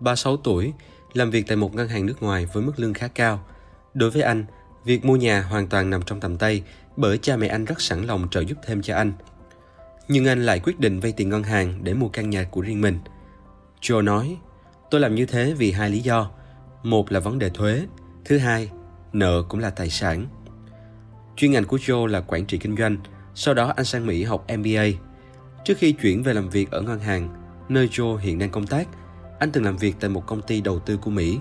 36 tuổi, làm việc tại một ngân hàng nước ngoài với mức lương khá cao. Đối với anh, việc mua nhà hoàn toàn nằm trong tầm tay bởi cha mẹ anh rất sẵn lòng trợ giúp thêm cho anh. Nhưng anh lại quyết định vay tiền ngân hàng để mua căn nhà của riêng mình. Joe nói, tôi làm như thế vì hai lý do. Một là vấn đề thuế, thứ hai, nợ cũng là tài sản. Chuyên ngành của Joe là quản trị kinh doanh, sau đó anh sang Mỹ học MBA. Trước khi chuyển về làm việc ở ngân hàng, nơi Joe hiện đang công tác, anh từng làm việc tại một công ty đầu tư của Mỹ.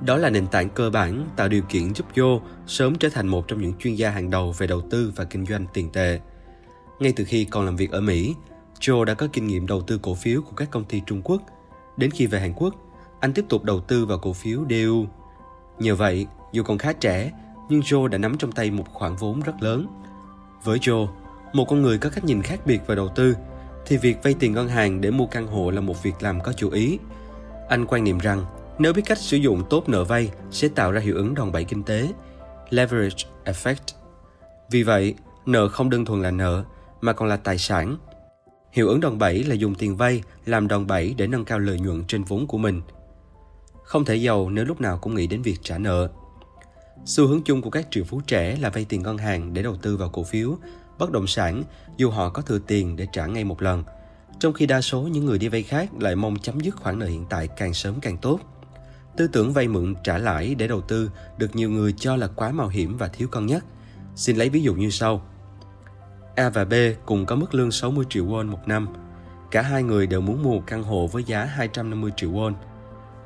Đó là nền tảng cơ bản tạo điều kiện giúp Joe sớm trở thành một trong những chuyên gia hàng đầu về đầu tư và kinh doanh tiền tệ. Ngay từ khi còn làm việc ở Mỹ, Joe đã có kinh nghiệm đầu tư cổ phiếu của các công ty Trung Quốc. Đến khi về Hàn Quốc, anh tiếp tục đầu tư vào cổ phiếu DU. Nhờ vậy, dù còn khá trẻ, nhưng Joe đã nắm trong tay một khoản vốn rất lớn. Với Joe, một con người có cách nhìn khác biệt về đầu tư, thì việc vay tiền ngân hàng để mua căn hộ là một việc làm có chủ ý. Anh quan niệm rằng nếu biết cách sử dụng tốt nợ vay sẽ tạo ra hiệu ứng đòn bẩy kinh tế, leverage effect. Vì vậy, nợ không đơn thuần là nợ mà còn là tài sản. Hiệu ứng đòn bẩy là dùng tiền vay làm đòn bẩy để nâng cao lợi nhuận trên vốn của mình. Không thể giàu nếu lúc nào cũng nghĩ đến việc trả nợ. Xu hướng chung của các triệu phú trẻ là vay tiền ngân hàng để đầu tư vào cổ phiếu, bất động sản dù họ có thừa tiền để trả ngay một lần. Trong khi đa số những người đi vay khác lại mong chấm dứt khoản nợ hiện tại càng sớm càng tốt. Tư tưởng vay mượn trả lãi để đầu tư được nhiều người cho là quá mạo hiểm và thiếu cân nhắc. Xin lấy ví dụ như sau. A và B cùng có mức lương 60 triệu won một năm. Cả hai người đều muốn mua một căn hộ với giá 250 triệu won.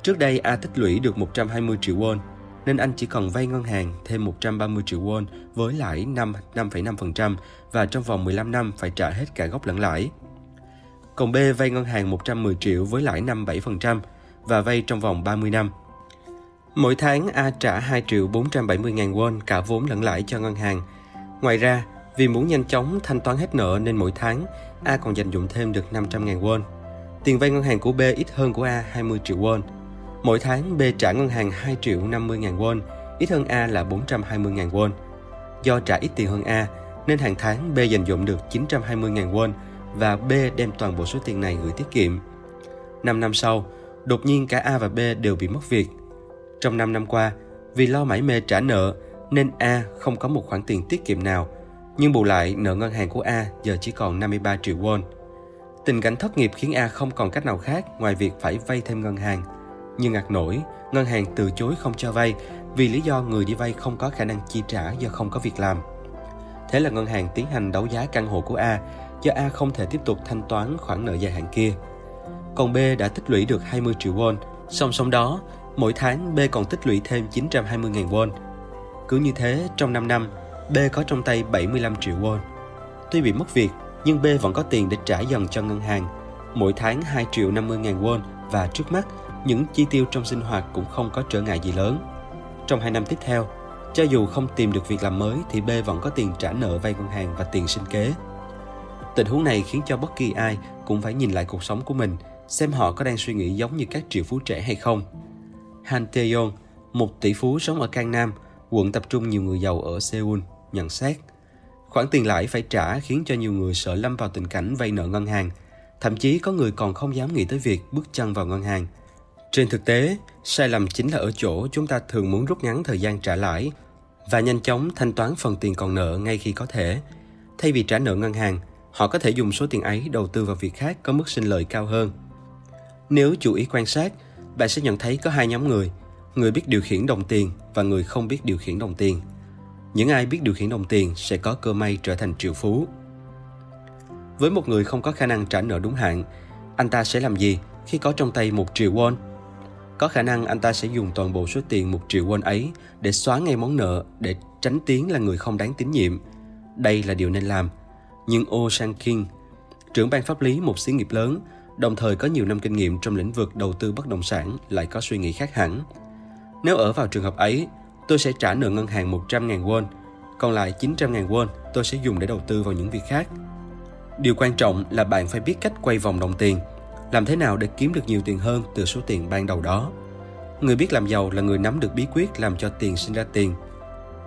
Trước đây A tích lũy được 120 triệu won, nên anh chỉ cần vay ngân hàng thêm 130 triệu won với lãi 5 5,5% và trong vòng 15 năm phải trả hết cả gốc lẫn lãi. Còn B vay ngân hàng 110 triệu với lãi 5,7% và vay trong vòng 30 năm. Mỗi tháng A trả 2 triệu 470 ngàn won cả vốn lẫn lãi cho ngân hàng. Ngoài ra, vì muốn nhanh chóng thanh toán hết nợ nên mỗi tháng A còn dành dụng thêm được 500 ngàn won. Tiền vay ngân hàng của B ít hơn của A 20 triệu won. Mỗi tháng B trả ngân hàng 2 triệu 50 ngàn won, ít hơn A là 420 ngàn won. Do trả ít tiền hơn A, nên hàng tháng B dành dụng được 920 ngàn won và B đem toàn bộ số tiền này gửi tiết kiệm. 5 năm sau, đột nhiên cả A và B đều bị mất việc. Trong 5 năm qua, vì lo mải mê trả nợ nên A không có một khoản tiền tiết kiệm nào, nhưng bù lại nợ ngân hàng của A giờ chỉ còn 53 triệu won. Tình cảnh thất nghiệp khiến A không còn cách nào khác ngoài việc phải vay thêm ngân hàng. Nhưng ngặt nổi, ngân hàng từ chối không cho vay vì lý do người đi vay không có khả năng chi trả do không có việc làm. Thế là ngân hàng tiến hành đấu giá căn hộ của A do A không thể tiếp tục thanh toán khoản nợ dài hạn kia. Còn B đã tích lũy được 20 triệu won, song song đó, mỗi tháng B còn tích lũy thêm 920.000 won. Cứ như thế, trong 5 năm, B có trong tay 75 triệu won. Tuy bị mất việc, nhưng B vẫn có tiền để trả dần cho ngân hàng. Mỗi tháng 2 triệu 50 ngàn won và trước mắt, những chi tiêu trong sinh hoạt cũng không có trở ngại gì lớn. Trong 2 năm tiếp theo, cho dù không tìm được việc làm mới thì B vẫn có tiền trả nợ vay ngân hàng và tiền sinh kế. Tình huống này khiến cho bất kỳ ai cũng phải nhìn lại cuộc sống của mình, xem họ có đang suy nghĩ giống như các triệu phú trẻ hay không. Han Tae-yong, một tỷ phú sống ở Cang Nam, quận tập trung nhiều người giàu ở Seoul, nhận xét. Khoản tiền lãi phải trả khiến cho nhiều người sợ lâm vào tình cảnh vay nợ ngân hàng. Thậm chí có người còn không dám nghĩ tới việc bước chân vào ngân hàng. Trên thực tế, sai lầm chính là ở chỗ chúng ta thường muốn rút ngắn thời gian trả lãi và nhanh chóng thanh toán phần tiền còn nợ ngay khi có thể. Thay vì trả nợ ngân hàng, họ có thể dùng số tiền ấy đầu tư vào việc khác có mức sinh lợi cao hơn. Nếu chú ý quan sát, bạn sẽ nhận thấy có hai nhóm người, người biết điều khiển đồng tiền và người không biết điều khiển đồng tiền. Những ai biết điều khiển đồng tiền sẽ có cơ may trở thành triệu phú. Với một người không có khả năng trả nợ đúng hạn, anh ta sẽ làm gì khi có trong tay một triệu won? Có khả năng anh ta sẽ dùng toàn bộ số tiền một triệu won ấy để xóa ngay món nợ để tránh tiếng là người không đáng tín nhiệm. Đây là điều nên làm. Nhưng Oh Sang King, trưởng ban pháp lý một xí nghiệp lớn, đồng thời có nhiều năm kinh nghiệm trong lĩnh vực đầu tư bất động sản lại có suy nghĩ khác hẳn. Nếu ở vào trường hợp ấy, tôi sẽ trả nợ ngân hàng 100.000 won, còn lại 900.000 won tôi sẽ dùng để đầu tư vào những việc khác. Điều quan trọng là bạn phải biết cách quay vòng đồng tiền, làm thế nào để kiếm được nhiều tiền hơn từ số tiền ban đầu đó. Người biết làm giàu là người nắm được bí quyết làm cho tiền sinh ra tiền.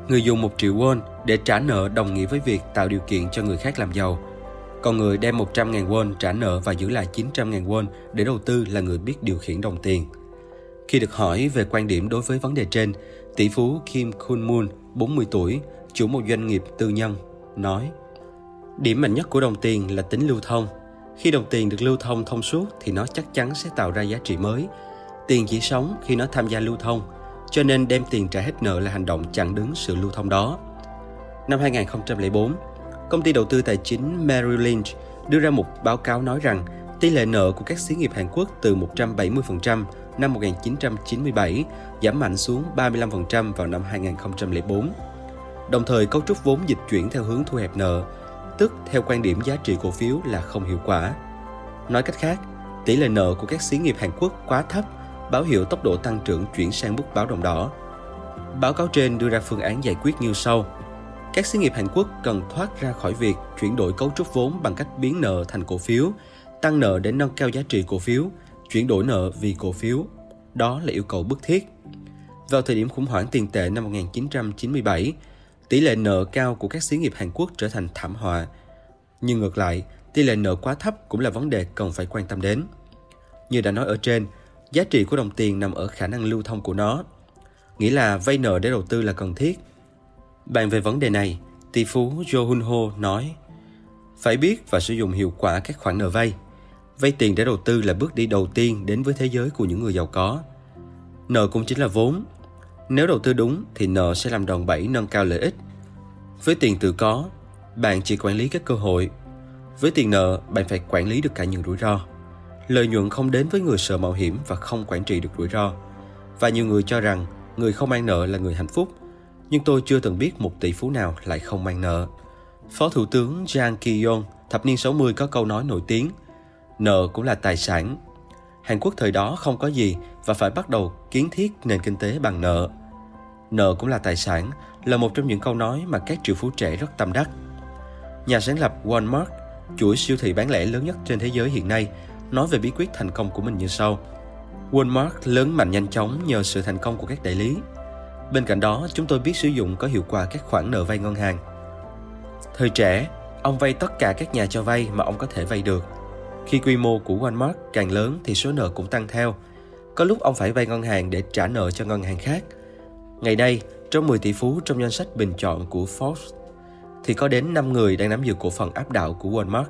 Người dùng 1 triệu won để trả nợ đồng nghĩa với việc tạo điều kiện cho người khác làm giàu. Còn người đem 100.000 won trả nợ và giữ lại 900.000 won để đầu tư là người biết điều khiển đồng tiền. Khi được hỏi về quan điểm đối với vấn đề trên, tỷ phú Kim Kun Moon, 40 tuổi, chủ một doanh nghiệp tư nhân, nói Điểm mạnh nhất của đồng tiền là tính lưu thông. Khi đồng tiền được lưu thông thông suốt thì nó chắc chắn sẽ tạo ra giá trị mới. Tiền chỉ sống khi nó tham gia lưu thông, cho nên đem tiền trả hết nợ là hành động chặn đứng sự lưu thông đó. Năm 2004, công ty đầu tư tài chính Merrill Lynch đưa ra một báo cáo nói rằng tỷ lệ nợ của các xí nghiệp Hàn Quốc từ 170% năm 1997 giảm mạnh xuống 35% vào năm 2004. Đồng thời cấu trúc vốn dịch chuyển theo hướng thu hẹp nợ, tức theo quan điểm giá trị cổ phiếu là không hiệu quả. Nói cách khác, tỷ lệ nợ của các xí nghiệp Hàn Quốc quá thấp, báo hiệu tốc độ tăng trưởng chuyển sang mức báo động đỏ. Báo cáo trên đưa ra phương án giải quyết như sau. Các xí nghiệp Hàn Quốc cần thoát ra khỏi việc chuyển đổi cấu trúc vốn bằng cách biến nợ thành cổ phiếu, tăng nợ để nâng cao giá trị cổ phiếu, chuyển đổi nợ vì cổ phiếu. Đó là yêu cầu bức thiết. Vào thời điểm khủng hoảng tiền tệ năm 1997, tỷ lệ nợ cao của các xí nghiệp Hàn Quốc trở thành thảm họa. Nhưng ngược lại, tỷ lệ nợ quá thấp cũng là vấn đề cần phải quan tâm đến. Như đã nói ở trên, giá trị của đồng tiền nằm ở khả năng lưu thông của nó. Nghĩa là vay nợ để đầu tư là cần thiết. Bàn về vấn đề này, tỷ phú Jo Hun Ho nói, phải biết và sử dụng hiệu quả các khoản nợ vay. Vay tiền để đầu tư là bước đi đầu tiên đến với thế giới của những người giàu có. Nợ cũng chính là vốn. Nếu đầu tư đúng thì nợ sẽ làm đòn bẩy nâng cao lợi ích. Với tiền tự có, bạn chỉ quản lý các cơ hội. Với tiền nợ, bạn phải quản lý được cả những rủi ro. Lợi nhuận không đến với người sợ mạo hiểm và không quản trị được rủi ro. Và nhiều người cho rằng người không mang nợ là người hạnh phúc. Nhưng tôi chưa từng biết một tỷ phú nào lại không mang nợ. Phó Thủ tướng Jang Ki-yong thập niên 60 có câu nói nổi tiếng – nợ cũng là tài sản. Hàn Quốc thời đó không có gì và phải bắt đầu kiến thiết nền kinh tế bằng nợ. Nợ cũng là tài sản là một trong những câu nói mà các triệu phú trẻ rất tâm đắc. Nhà sáng lập Walmart, chuỗi siêu thị bán lẻ lớn nhất trên thế giới hiện nay, nói về bí quyết thành công của mình như sau. Walmart lớn mạnh nhanh chóng nhờ sự thành công của các đại lý. Bên cạnh đó, chúng tôi biết sử dụng có hiệu quả các khoản nợ vay ngân hàng. Thời trẻ, ông vay tất cả các nhà cho vay mà ông có thể vay được – khi quy mô của Walmart càng lớn thì số nợ cũng tăng theo. Có lúc ông phải vay ngân hàng để trả nợ cho ngân hàng khác. Ngày nay, trong 10 tỷ phú trong danh sách bình chọn của Forbes, thì có đến 5 người đang nắm giữ cổ phần áp đảo của Walmart.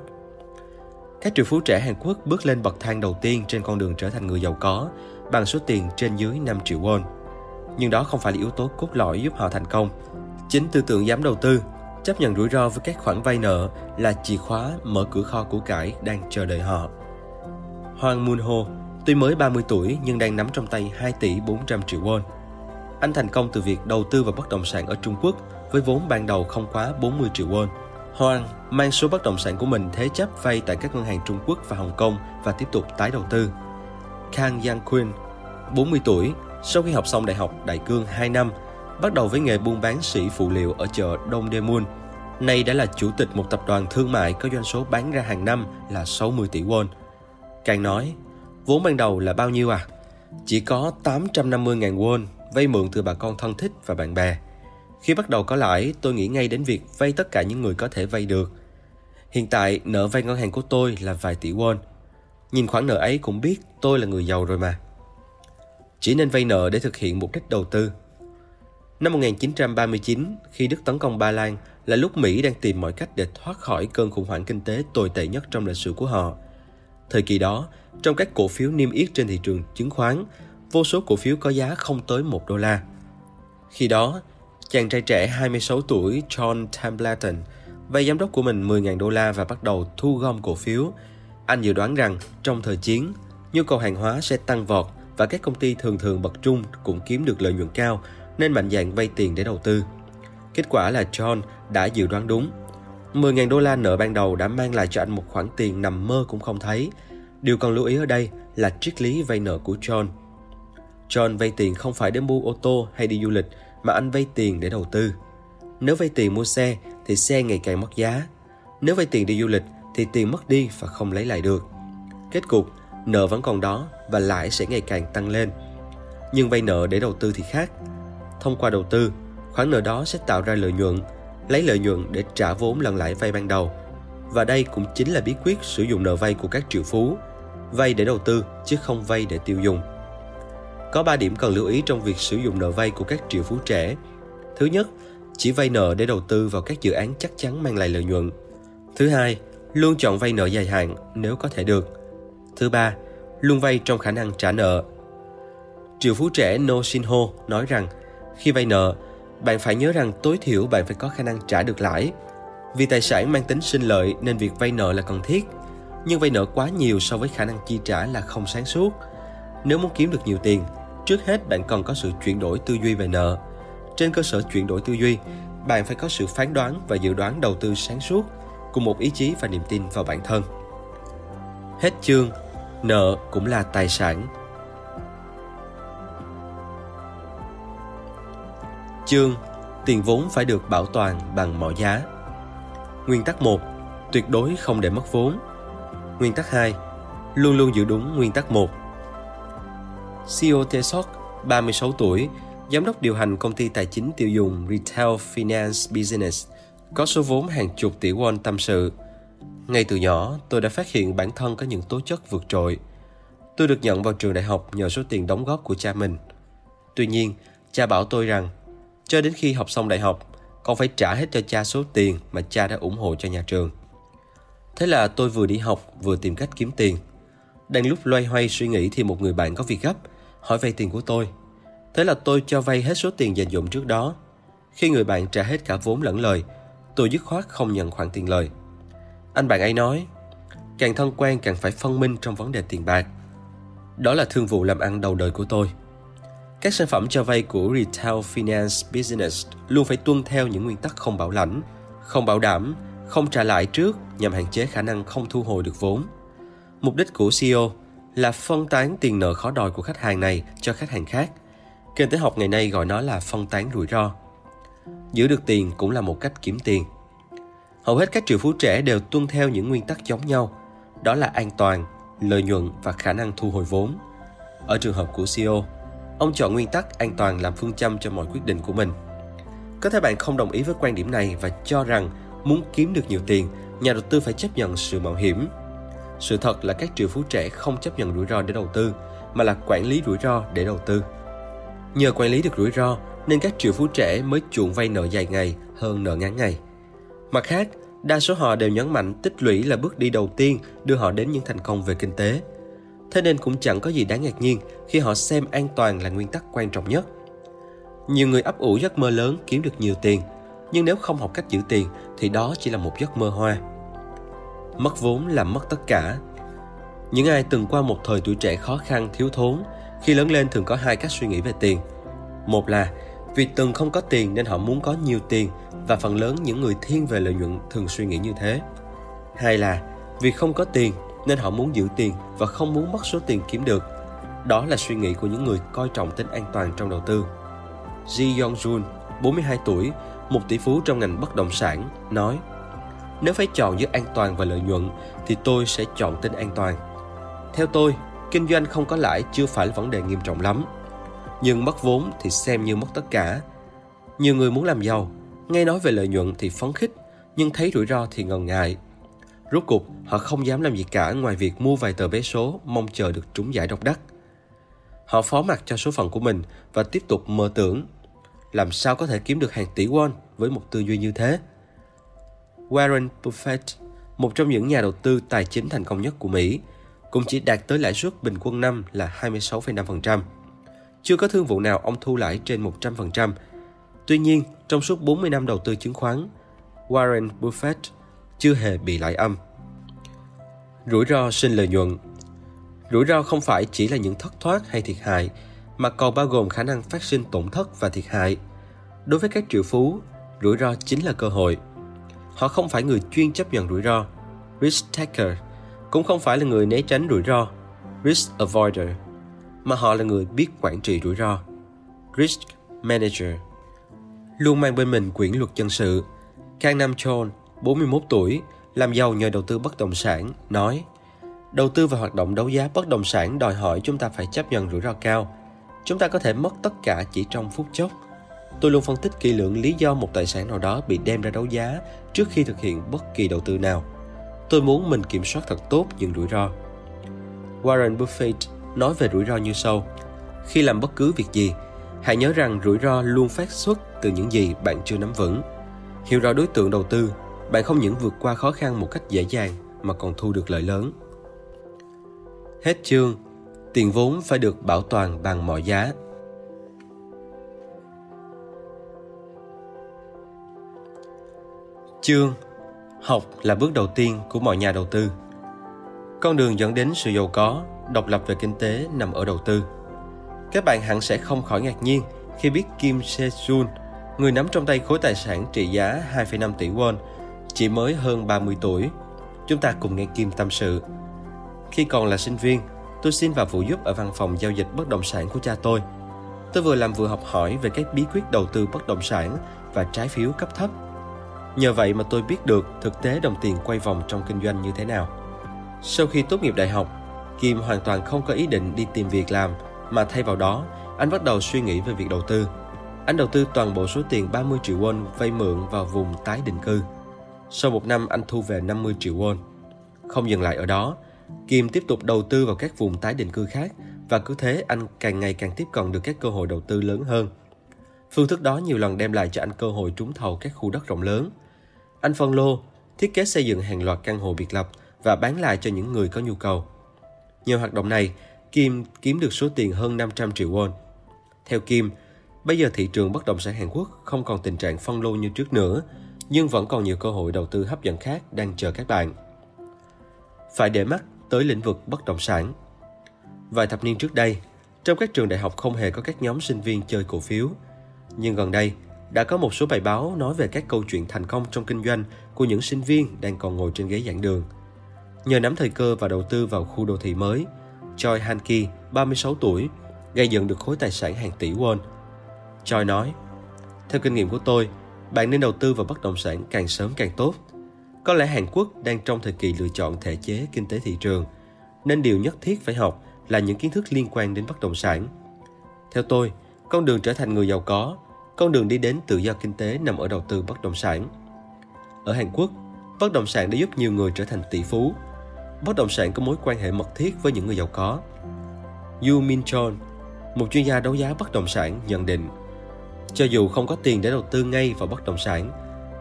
Các triệu phú trẻ Hàn Quốc bước lên bậc thang đầu tiên trên con đường trở thành người giàu có bằng số tiền trên dưới 5 triệu won. Nhưng đó không phải là yếu tố cốt lõi giúp họ thành công. Chính tư tưởng dám đầu tư Chấp nhận rủi ro với các khoản vay nợ là chìa khóa mở cửa kho của cải đang chờ đợi họ. Hoàng Moon Ho, tuy mới 30 tuổi nhưng đang nắm trong tay 2 tỷ 400 triệu won. Anh thành công từ việc đầu tư vào bất động sản ở Trung Quốc với vốn ban đầu không quá 40 triệu won. Hoang mang số bất động sản của mình thế chấp vay tại các ngân hàng Trung Quốc và Hồng Kông và tiếp tục tái đầu tư. Kang Yang Quyên, 40 tuổi, sau khi học xong đại học Đại Cương 2 năm bắt đầu với nghề buôn bán sỉ phụ liệu ở chợ Đông Daemun. Nay đã là chủ tịch một tập đoàn thương mại có doanh số bán ra hàng năm là 60 tỷ won. Càng nói, vốn ban đầu là bao nhiêu à? Chỉ có 850.000 won vay mượn từ bà con thân thích và bạn bè. Khi bắt đầu có lãi, tôi nghĩ ngay đến việc vay tất cả những người có thể vay được. Hiện tại, nợ vay ngân hàng của tôi là vài tỷ won. Nhìn khoản nợ ấy cũng biết tôi là người giàu rồi mà. Chỉ nên vay nợ để thực hiện mục đích đầu tư – Năm 1939, khi Đức tấn công Ba Lan, là lúc Mỹ đang tìm mọi cách để thoát khỏi cơn khủng hoảng kinh tế tồi tệ nhất trong lịch sử của họ. Thời kỳ đó, trong các cổ phiếu niêm yết trên thị trường chứng khoán, vô số cổ phiếu có giá không tới 1 đô la. Khi đó, chàng trai trẻ 26 tuổi John Templeton vay giám đốc của mình 10.000 đô la và bắt đầu thu gom cổ phiếu. Anh dự đoán rằng trong thời chiến, nhu cầu hàng hóa sẽ tăng vọt và các công ty thường thường bậc trung cũng kiếm được lợi nhuận cao nên mạnh dạn vay tiền để đầu tư. Kết quả là John đã dự đoán đúng. 10.000 đô la nợ ban đầu đã mang lại cho anh một khoản tiền nằm mơ cũng không thấy. Điều cần lưu ý ở đây là triết lý vay nợ của John. John vay tiền không phải để mua ô tô hay đi du lịch, mà anh vay tiền để đầu tư. Nếu vay tiền mua xe thì xe ngày càng mất giá. Nếu vay tiền đi du lịch thì tiền mất đi và không lấy lại được. Kết cục, nợ vẫn còn đó và lãi sẽ ngày càng tăng lên. Nhưng vay nợ để đầu tư thì khác. Thông qua đầu tư, khoản nợ đó sẽ tạo ra lợi nhuận, lấy lợi nhuận để trả vốn lần lãi vay ban đầu. Và đây cũng chính là bí quyết sử dụng nợ vay của các triệu phú, vay để đầu tư chứ không vay để tiêu dùng. Có 3 điểm cần lưu ý trong việc sử dụng nợ vay của các triệu phú trẻ. Thứ nhất, chỉ vay nợ để đầu tư vào các dự án chắc chắn mang lại lợi nhuận. Thứ hai, luôn chọn vay nợ dài hạn nếu có thể được. Thứ ba, luôn vay trong khả năng trả nợ. Triệu phú trẻ No Shin Ho nói rằng, khi vay nợ, bạn phải nhớ rằng tối thiểu bạn phải có khả năng trả được lãi. Vì tài sản mang tính sinh lợi nên việc vay nợ là cần thiết, nhưng vay nợ quá nhiều so với khả năng chi trả là không sáng suốt. Nếu muốn kiếm được nhiều tiền, trước hết bạn cần có sự chuyển đổi tư duy về nợ. Trên cơ sở chuyển đổi tư duy, bạn phải có sự phán đoán và dự đoán đầu tư sáng suốt, cùng một ý chí và niềm tin vào bản thân. Hết chương, nợ cũng là tài sản. Chương Tiền vốn phải được bảo toàn bằng mọi giá. Nguyên tắc 1. Tuyệt đối không để mất vốn. Nguyên tắc 2. Luôn luôn giữ đúng nguyên tắc 1. CEO Tesok, 36 tuổi, giám đốc điều hành công ty tài chính tiêu dùng Retail Finance Business, có số vốn hàng chục tỷ won tâm sự. Ngay từ nhỏ, tôi đã phát hiện bản thân có những tố chất vượt trội. Tôi được nhận vào trường đại học nhờ số tiền đóng góp của cha mình. Tuy nhiên, cha bảo tôi rằng, cho đến khi học xong đại học, con phải trả hết cho cha số tiền mà cha đã ủng hộ cho nhà trường. Thế là tôi vừa đi học vừa tìm cách kiếm tiền. Đang lúc loay hoay suy nghĩ thì một người bạn có việc gấp, hỏi vay tiền của tôi. Thế là tôi cho vay hết số tiền dành dụng trước đó. Khi người bạn trả hết cả vốn lẫn lời, tôi dứt khoát không nhận khoản tiền lời. Anh bạn ấy nói, càng thân quen càng phải phân minh trong vấn đề tiền bạc. Đó là thương vụ làm ăn đầu đời của tôi. Các sản phẩm cho vay của Retail Finance Business luôn phải tuân theo những nguyên tắc không bảo lãnh, không bảo đảm, không trả lãi trước nhằm hạn chế khả năng không thu hồi được vốn. Mục đích của CEO là phân tán tiền nợ khó đòi của khách hàng này cho khách hàng khác. Kinh tế học ngày nay gọi nó là phân tán rủi ro. Giữ được tiền cũng là một cách kiếm tiền. Hầu hết các triệu phú trẻ đều tuân theo những nguyên tắc giống nhau, đó là an toàn, lợi nhuận và khả năng thu hồi vốn. Ở trường hợp của CEO, ông chọn nguyên tắc an toàn làm phương châm cho mọi quyết định của mình. Có thể bạn không đồng ý với quan điểm này và cho rằng muốn kiếm được nhiều tiền, nhà đầu tư phải chấp nhận sự mạo hiểm. Sự thật là các triệu phú trẻ không chấp nhận rủi ro để đầu tư, mà là quản lý rủi ro để đầu tư. Nhờ quản lý được rủi ro nên các triệu phú trẻ mới chuộng vay nợ dài ngày hơn nợ ngắn ngày. Mặt khác, đa số họ đều nhấn mạnh tích lũy là bước đi đầu tiên đưa họ đến những thành công về kinh tế. Thế nên cũng chẳng có gì đáng ngạc nhiên khi họ xem an toàn là nguyên tắc quan trọng nhất. Nhiều người ấp ủ giấc mơ lớn kiếm được nhiều tiền, nhưng nếu không học cách giữ tiền thì đó chỉ là một giấc mơ hoa. Mất vốn là mất tất cả. Những ai từng qua một thời tuổi trẻ khó khăn, thiếu thốn, khi lớn lên thường có hai cách suy nghĩ về tiền. Một là vì từng không có tiền nên họ muốn có nhiều tiền và phần lớn những người thiên về lợi nhuận thường suy nghĩ như thế. Hai là vì không có tiền nên họ muốn giữ tiền và không muốn mất số tiền kiếm được. Đó là suy nghĩ của những người coi trọng tính an toàn trong đầu tư. Ji Yong Jun, 42 tuổi, một tỷ phú trong ngành bất động sản, nói nếu phải chọn giữa an toàn và lợi nhuận thì tôi sẽ chọn tính an toàn. Theo tôi, kinh doanh không có lãi chưa phải là vấn đề nghiêm trọng lắm. Nhưng mất vốn thì xem như mất tất cả. Nhiều người muốn làm giàu, nghe nói về lợi nhuận thì phấn khích, nhưng thấy rủi ro thì ngần ngại. Rốt cuộc, họ không dám làm gì cả ngoài việc mua vài tờ vé số mong chờ được trúng giải độc đắc. Họ phó mặc cho số phận của mình và tiếp tục mơ tưởng làm sao có thể kiếm được hàng tỷ won với một tư duy như thế. Warren Buffett, một trong những nhà đầu tư tài chính thành công nhất của Mỹ, cũng chỉ đạt tới lãi suất bình quân năm là 26,5%. Chưa có thương vụ nào ông thu lãi trên 100%. Tuy nhiên, trong suốt 40 năm đầu tư chứng khoán, Warren Buffett chưa hề bị lãi âm. Rủi ro sinh lợi nhuận Rủi ro không phải chỉ là những thất thoát hay thiệt hại, mà còn bao gồm khả năng phát sinh tổn thất và thiệt hại. Đối với các triệu phú, rủi ro chính là cơ hội. Họ không phải người chuyên chấp nhận rủi ro, risk taker, cũng không phải là người né tránh rủi ro, risk avoider, mà họ là người biết quản trị rủi ro, risk manager. Luôn mang bên mình quyển luật dân sự, Kang Nam Chon, 41 tuổi, làm giàu nhờ đầu tư bất động sản, nói Đầu tư và hoạt động đấu giá bất động sản đòi hỏi chúng ta phải chấp nhận rủi ro cao. Chúng ta có thể mất tất cả chỉ trong phút chốc. Tôi luôn phân tích kỹ lưỡng lý do một tài sản nào đó bị đem ra đấu giá trước khi thực hiện bất kỳ đầu tư nào. Tôi muốn mình kiểm soát thật tốt những rủi ro. Warren Buffett nói về rủi ro như sau. Khi làm bất cứ việc gì, hãy nhớ rằng rủi ro luôn phát xuất từ những gì bạn chưa nắm vững. Hiểu rõ đối tượng đầu tư, bạn không những vượt qua khó khăn một cách dễ dàng mà còn thu được lợi lớn. Hết chương, tiền vốn phải được bảo toàn bằng mọi giá. Chương Học là bước đầu tiên của mọi nhà đầu tư. Con đường dẫn đến sự giàu có, độc lập về kinh tế nằm ở đầu tư. Các bạn hẳn sẽ không khỏi ngạc nhiên khi biết Kim Se-jun, người nắm trong tay khối tài sản trị giá 2,5 tỷ won, chỉ mới hơn 30 tuổi. Chúng ta cùng nghe Kim tâm sự. Khi còn là sinh viên, tôi xin vào phụ giúp ở văn phòng giao dịch bất động sản của cha tôi. Tôi vừa làm vừa học hỏi về các bí quyết đầu tư bất động sản và trái phiếu cấp thấp. Nhờ vậy mà tôi biết được thực tế đồng tiền quay vòng trong kinh doanh như thế nào. Sau khi tốt nghiệp đại học, Kim hoàn toàn không có ý định đi tìm việc làm mà thay vào đó, anh bắt đầu suy nghĩ về việc đầu tư. Anh đầu tư toàn bộ số tiền 30 triệu won vay mượn vào vùng tái định cư. Sau một năm anh thu về 50 triệu won. Không dừng lại ở đó, Kim tiếp tục đầu tư vào các vùng tái định cư khác và cứ thế anh càng ngày càng tiếp cận được các cơ hội đầu tư lớn hơn. Phương thức đó nhiều lần đem lại cho anh cơ hội trúng thầu các khu đất rộng lớn. Anh phân lô, thiết kế xây dựng hàng loạt căn hộ biệt lập và bán lại cho những người có nhu cầu. Nhờ hoạt động này, Kim kiếm được số tiền hơn 500 triệu won. Theo Kim, bây giờ thị trường bất động sản Hàn Quốc không còn tình trạng phân lô như trước nữa, nhưng vẫn còn nhiều cơ hội đầu tư hấp dẫn khác đang chờ các bạn. Phải để mắt tới lĩnh vực bất động sản. Vài thập niên trước đây, trong các trường đại học không hề có các nhóm sinh viên chơi cổ phiếu. Nhưng gần đây, đã có một số bài báo nói về các câu chuyện thành công trong kinh doanh của những sinh viên đang còn ngồi trên ghế giảng đường. Nhờ nắm thời cơ và đầu tư vào khu đô thị mới, Choi Hanki, 36 tuổi, gây dựng được khối tài sản hàng tỷ won. Choi nói, Theo kinh nghiệm của tôi, bạn nên đầu tư vào bất động sản càng sớm càng tốt. Có lẽ Hàn Quốc đang trong thời kỳ lựa chọn thể chế kinh tế thị trường, nên điều nhất thiết phải học là những kiến thức liên quan đến bất động sản. Theo tôi, con đường trở thành người giàu có, con đường đi đến tự do kinh tế nằm ở đầu tư bất động sản. Ở Hàn Quốc, bất động sản đã giúp nhiều người trở thành tỷ phú. Bất động sản có mối quan hệ mật thiết với những người giàu có. Yu Min Chon, một chuyên gia đấu giá bất động sản nhận định, cho dù không có tiền để đầu tư ngay vào bất động sản,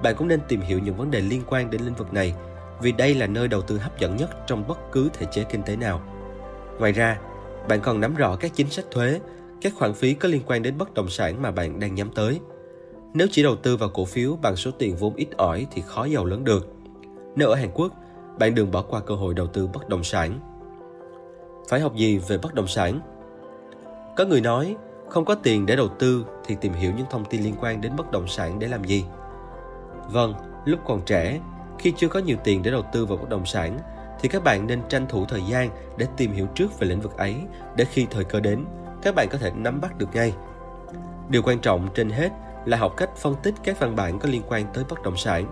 bạn cũng nên tìm hiểu những vấn đề liên quan đến lĩnh vực này vì đây là nơi đầu tư hấp dẫn nhất trong bất cứ thể chế kinh tế nào. Ngoài ra, bạn còn nắm rõ các chính sách thuế, các khoản phí có liên quan đến bất động sản mà bạn đang nhắm tới. Nếu chỉ đầu tư vào cổ phiếu bằng số tiền vốn ít ỏi thì khó giàu lớn được. Nếu ở Hàn Quốc, bạn đừng bỏ qua cơ hội đầu tư bất động sản. Phải học gì về bất động sản? Có người nói, không có tiền để đầu tư thì tìm hiểu những thông tin liên quan đến bất động sản để làm gì? Vâng, lúc còn trẻ, khi chưa có nhiều tiền để đầu tư vào bất động sản, thì các bạn nên tranh thủ thời gian để tìm hiểu trước về lĩnh vực ấy để khi thời cơ đến, các bạn có thể nắm bắt được ngay. Điều quan trọng trên hết là học cách phân tích các văn bản có liên quan tới bất động sản.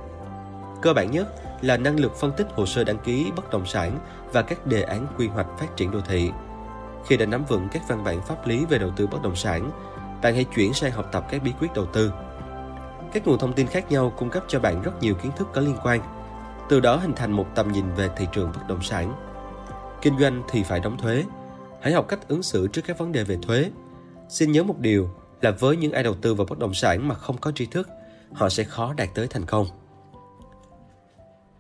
Cơ bản nhất là năng lực phân tích hồ sơ đăng ký bất động sản và các đề án quy hoạch phát triển đô thị. Khi đã nắm vững các văn bản pháp lý về đầu tư bất động sản, bạn hãy chuyển sang học tập các bí quyết đầu tư. Các nguồn thông tin khác nhau cung cấp cho bạn rất nhiều kiến thức có liên quan, từ đó hình thành một tầm nhìn về thị trường bất động sản. Kinh doanh thì phải đóng thuế. Hãy học cách ứng xử trước các vấn đề về thuế. Xin nhớ một điều là với những ai đầu tư vào bất động sản mà không có tri thức, họ sẽ khó đạt tới thành công.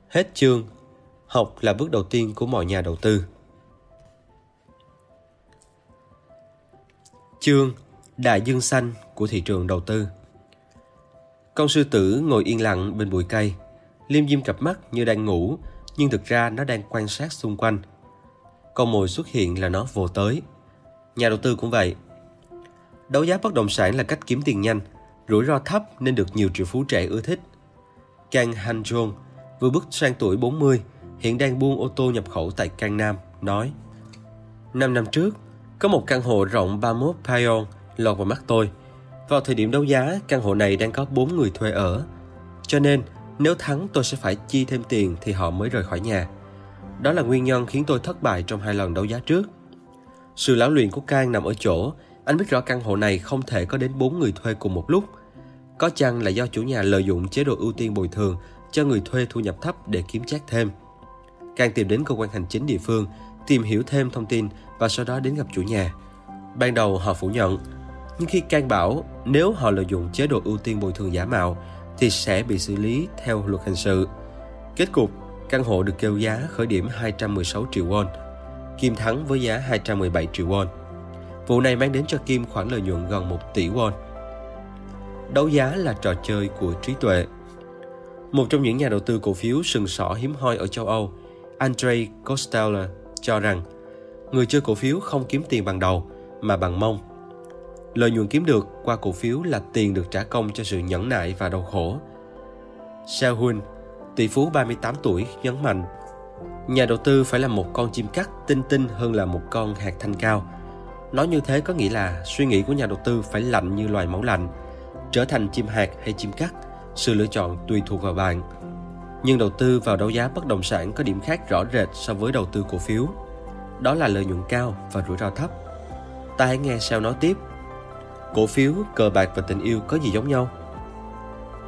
Hết chương. Học là bước đầu tiên của mọi nhà đầu tư. Chương Đại dương xanh của thị trường đầu tư Con sư tử ngồi yên lặng bên bụi cây, liêm diêm cặp mắt như đang ngủ, nhưng thực ra nó đang quan sát xung quanh. Con mồi xuất hiện là nó vô tới. Nhà đầu tư cũng vậy. Đấu giá bất động sản là cách kiếm tiền nhanh, rủi ro thấp nên được nhiều triệu phú trẻ ưa thích. Kang Han Jong vừa bước sang tuổi 40, hiện đang buôn ô tô nhập khẩu tại Cang Nam, nói 5 năm trước, có một căn hộ rộng 31 Payon lọt vào mắt tôi. Vào thời điểm đấu giá, căn hộ này đang có 4 người thuê ở. Cho nên, nếu thắng tôi sẽ phải chi thêm tiền thì họ mới rời khỏi nhà. Đó là nguyên nhân khiến tôi thất bại trong hai lần đấu giá trước. Sự lão luyện của Cang nằm ở chỗ, anh biết rõ căn hộ này không thể có đến 4 người thuê cùng một lúc. Có chăng là do chủ nhà lợi dụng chế độ ưu tiên bồi thường cho người thuê thu nhập thấp để kiếm chác thêm. Càng tìm đến cơ quan hành chính địa phương, tìm hiểu thêm thông tin và sau đó đến gặp chủ nhà. Ban đầu họ phủ nhận, nhưng khi can bảo nếu họ lợi dụng chế độ ưu tiên bồi thường giả mạo thì sẽ bị xử lý theo luật hình sự. Kết cục, căn hộ được kêu giá khởi điểm 216 triệu won, Kim thắng với giá 217 triệu won. Vụ này mang đến cho Kim khoản lợi nhuận gần 1 tỷ won. Đấu giá là trò chơi của trí tuệ. Một trong những nhà đầu tư cổ phiếu sừng sỏ hiếm hoi ở châu Âu, Andrei Costello cho rằng người chơi cổ phiếu không kiếm tiền bằng đầu mà bằng mông. Lợi nhuận kiếm được qua cổ phiếu là tiền được trả công cho sự nhẫn nại và đau khổ. Seo Hun, tỷ phú 38 tuổi, nhấn mạnh Nhà đầu tư phải là một con chim cắt tinh tinh hơn là một con hạt thanh cao. Nói như thế có nghĩa là suy nghĩ của nhà đầu tư phải lạnh như loài máu lạnh. Trở thành chim hạt hay chim cắt, sự lựa chọn tùy thuộc vào bạn. Nhưng đầu tư vào đấu giá bất động sản có điểm khác rõ rệt so với đầu tư cổ phiếu. Đó là lợi nhuận cao và rủi ro thấp. Ta hãy nghe sao nói tiếp. Cổ phiếu, cờ bạc và tình yêu có gì giống nhau?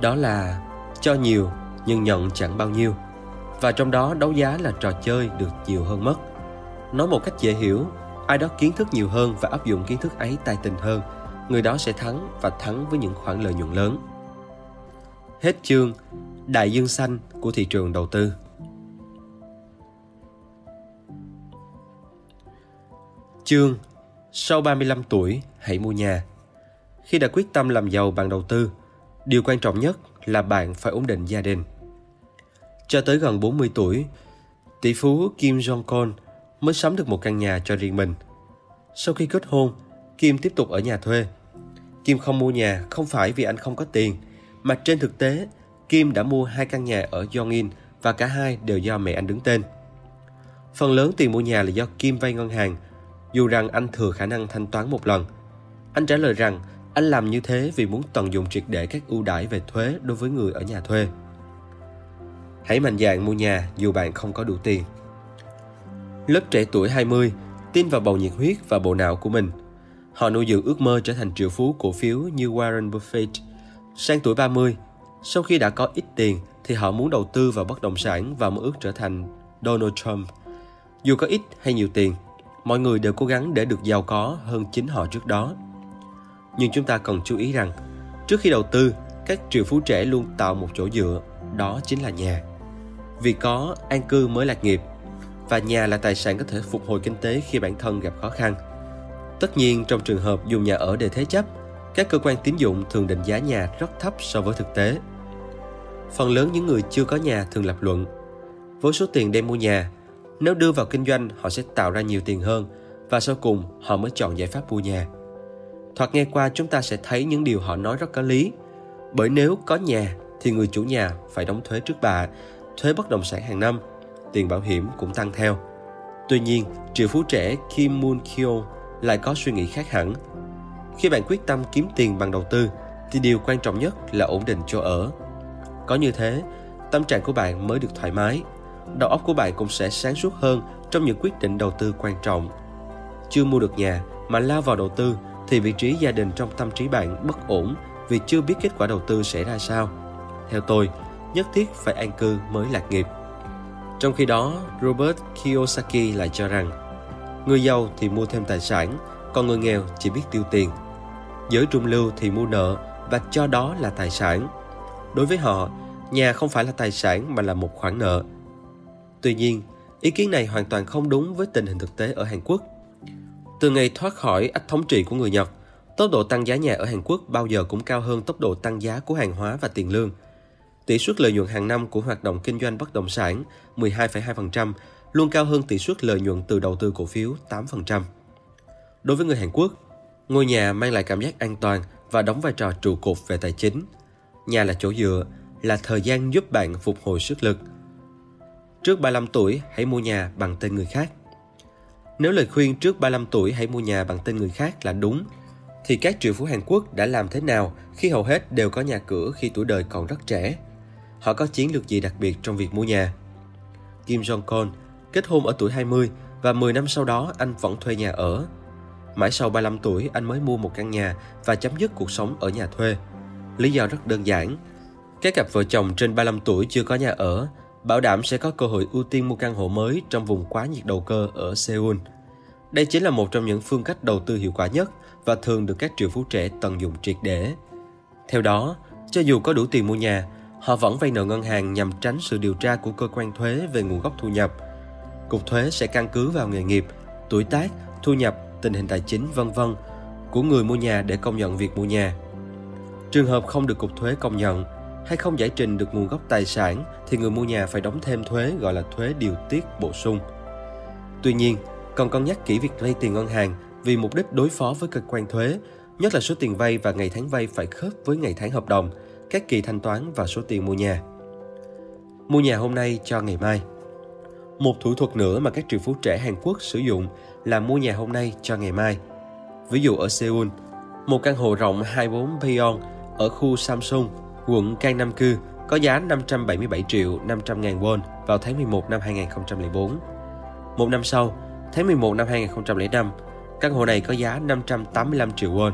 Đó là cho nhiều nhưng nhận chẳng bao nhiêu và trong đó đấu giá là trò chơi được nhiều hơn mất. Nói một cách dễ hiểu, ai đó kiến thức nhiều hơn và áp dụng kiến thức ấy tài tình hơn, người đó sẽ thắng và thắng với những khoản lợi nhuận lớn. Hết chương Đại dương xanh của thị trường đầu tư. Chương Sau 35 tuổi, hãy mua nhà. Khi đã quyết tâm làm giàu bằng đầu tư, điều quan trọng nhất là bạn phải ổn định gia đình. Cho tới gần 40 tuổi, tỷ phú Kim Jong-un mới sắm được một căn nhà cho riêng mình. Sau khi kết hôn, Kim tiếp tục ở nhà thuê. Kim không mua nhà không phải vì anh không có tiền, mà trên thực tế, Kim đã mua hai căn nhà ở Yongin và cả hai đều do mẹ anh đứng tên. Phần lớn tiền mua nhà là do Kim vay ngân hàng, dù rằng anh thừa khả năng thanh toán một lần. Anh trả lời rằng anh làm như thế vì muốn tận dụng triệt để các ưu đãi về thuế đối với người ở nhà thuê. Hãy mạnh dạn mua nhà dù bạn không có đủ tiền. Lớp trẻ tuổi 20 tin vào bầu nhiệt huyết và bộ não của mình. Họ nuôi dưỡng ước mơ trở thành triệu phú cổ phiếu như Warren Buffett. Sang tuổi 30, sau khi đã có ít tiền thì họ muốn đầu tư vào bất động sản và mơ ước trở thành Donald Trump. Dù có ít hay nhiều tiền, mọi người đều cố gắng để được giàu có hơn chính họ trước đó. Nhưng chúng ta cần chú ý rằng, trước khi đầu tư, các triệu phú trẻ luôn tạo một chỗ dựa, đó chính là nhà. Vì có an cư mới lạc nghiệp và nhà là tài sản có thể phục hồi kinh tế khi bản thân gặp khó khăn. Tất nhiên trong trường hợp dùng nhà ở để thế chấp, các cơ quan tín dụng thường định giá nhà rất thấp so với thực tế. Phần lớn những người chưa có nhà thường lập luận, với số tiền đem mua nhà, nếu đưa vào kinh doanh họ sẽ tạo ra nhiều tiền hơn và sau cùng họ mới chọn giải pháp mua nhà. Thoạt nghe qua chúng ta sẽ thấy những điều họ nói rất có lý, bởi nếu có nhà thì người chủ nhà phải đóng thuế trước bạ thuế bất động sản hàng năm, tiền bảo hiểm cũng tăng theo. Tuy nhiên, triệu phú trẻ Kim Moon Kyo lại có suy nghĩ khác hẳn. Khi bạn quyết tâm kiếm tiền bằng đầu tư, thì điều quan trọng nhất là ổn định chỗ ở. Có như thế, tâm trạng của bạn mới được thoải mái, đầu óc của bạn cũng sẽ sáng suốt hơn trong những quyết định đầu tư quan trọng. Chưa mua được nhà mà lao vào đầu tư thì vị trí gia đình trong tâm trí bạn bất ổn vì chưa biết kết quả đầu tư sẽ ra sao. Theo tôi, nhất thiết phải an cư mới lạc nghiệp. Trong khi đó, Robert Kiyosaki lại cho rằng người giàu thì mua thêm tài sản, còn người nghèo chỉ biết tiêu tiền. Giới trung lưu thì mua nợ và cho đó là tài sản. Đối với họ, nhà không phải là tài sản mà là một khoản nợ. Tuy nhiên, ý kiến này hoàn toàn không đúng với tình hình thực tế ở Hàn Quốc. Từ ngày thoát khỏi ách thống trị của người Nhật, tốc độ tăng giá nhà ở Hàn Quốc bao giờ cũng cao hơn tốc độ tăng giá của hàng hóa và tiền lương – Tỷ suất lợi nhuận hàng năm của hoạt động kinh doanh bất động sản 12,2% luôn cao hơn tỷ suất lợi nhuận từ đầu tư cổ phiếu 8%. Đối với người Hàn Quốc, ngôi nhà mang lại cảm giác an toàn và đóng vai trò trụ cột về tài chính. Nhà là chỗ dựa, là thời gian giúp bạn phục hồi sức lực. trước 35 tuổi hãy mua nhà bằng tên người khác. Nếu lời khuyên trước 35 tuổi hãy mua nhà bằng tên người khác là đúng, thì các triệu phú Hàn Quốc đã làm thế nào khi hầu hết đều có nhà cửa khi tuổi đời còn rất trẻ? Họ có chiến lược gì đặc biệt trong việc mua nhà? Kim Jong-un kết hôn ở tuổi 20 và 10 năm sau đó anh vẫn thuê nhà ở. Mãi sau 35 tuổi anh mới mua một căn nhà và chấm dứt cuộc sống ở nhà thuê. Lý do rất đơn giản. Các cặp vợ chồng trên 35 tuổi chưa có nhà ở, bảo đảm sẽ có cơ hội ưu tiên mua căn hộ mới trong vùng quá nhiệt đầu cơ ở Seoul. Đây chính là một trong những phương cách đầu tư hiệu quả nhất và thường được các triệu phú trẻ tận dụng triệt để. Theo đó, cho dù có đủ tiền mua nhà, họ vẫn vay nợ ngân hàng nhằm tránh sự điều tra của cơ quan thuế về nguồn gốc thu nhập. Cục thuế sẽ căn cứ vào nghề nghiệp, tuổi tác, thu nhập, tình hình tài chính vân vân của người mua nhà để công nhận việc mua nhà. Trường hợp không được cục thuế công nhận hay không giải trình được nguồn gốc tài sản thì người mua nhà phải đóng thêm thuế gọi là thuế điều tiết bổ sung. Tuy nhiên, cần cân nhắc kỹ việc vay tiền ngân hàng vì mục đích đối phó với cơ quan thuế, nhất là số tiền vay và ngày tháng vay phải khớp với ngày tháng hợp đồng, các kỳ thanh toán và số tiền mua nhà. Mua nhà hôm nay cho ngày mai. Một thủ thuật nữa mà các triệu phú trẻ Hàn Quốc sử dụng là mua nhà hôm nay cho ngày mai. Ví dụ ở Seoul, một căn hộ rộng 24 Pyeong ở khu Samsung, quận Gangnam Cư có giá 577 triệu 500 ngàn won vào tháng 11 năm 2004. Một năm sau, tháng 11 năm 2005, căn hộ này có giá 585 triệu won.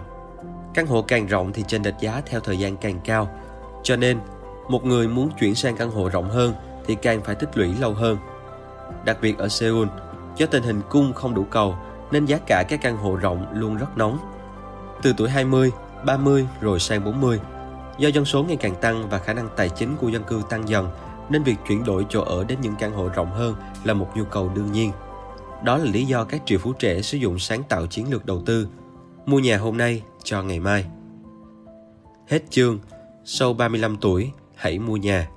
Căn hộ càng rộng thì chênh lệch giá theo thời gian càng cao, cho nên một người muốn chuyển sang căn hộ rộng hơn thì càng phải tích lũy lâu hơn. Đặc biệt ở Seoul, do tình hình cung không đủ cầu nên giá cả các căn hộ rộng luôn rất nóng. Từ tuổi 20, 30 rồi sang 40, do dân số ngày càng tăng và khả năng tài chính của dân cư tăng dần nên việc chuyển đổi chỗ ở đến những căn hộ rộng hơn là một nhu cầu đương nhiên. Đó là lý do các triệu phú trẻ sử dụng sáng tạo chiến lược đầu tư, mua nhà hôm nay cho ngày mai. Hết chương, sau 35 tuổi, hãy mua nhà.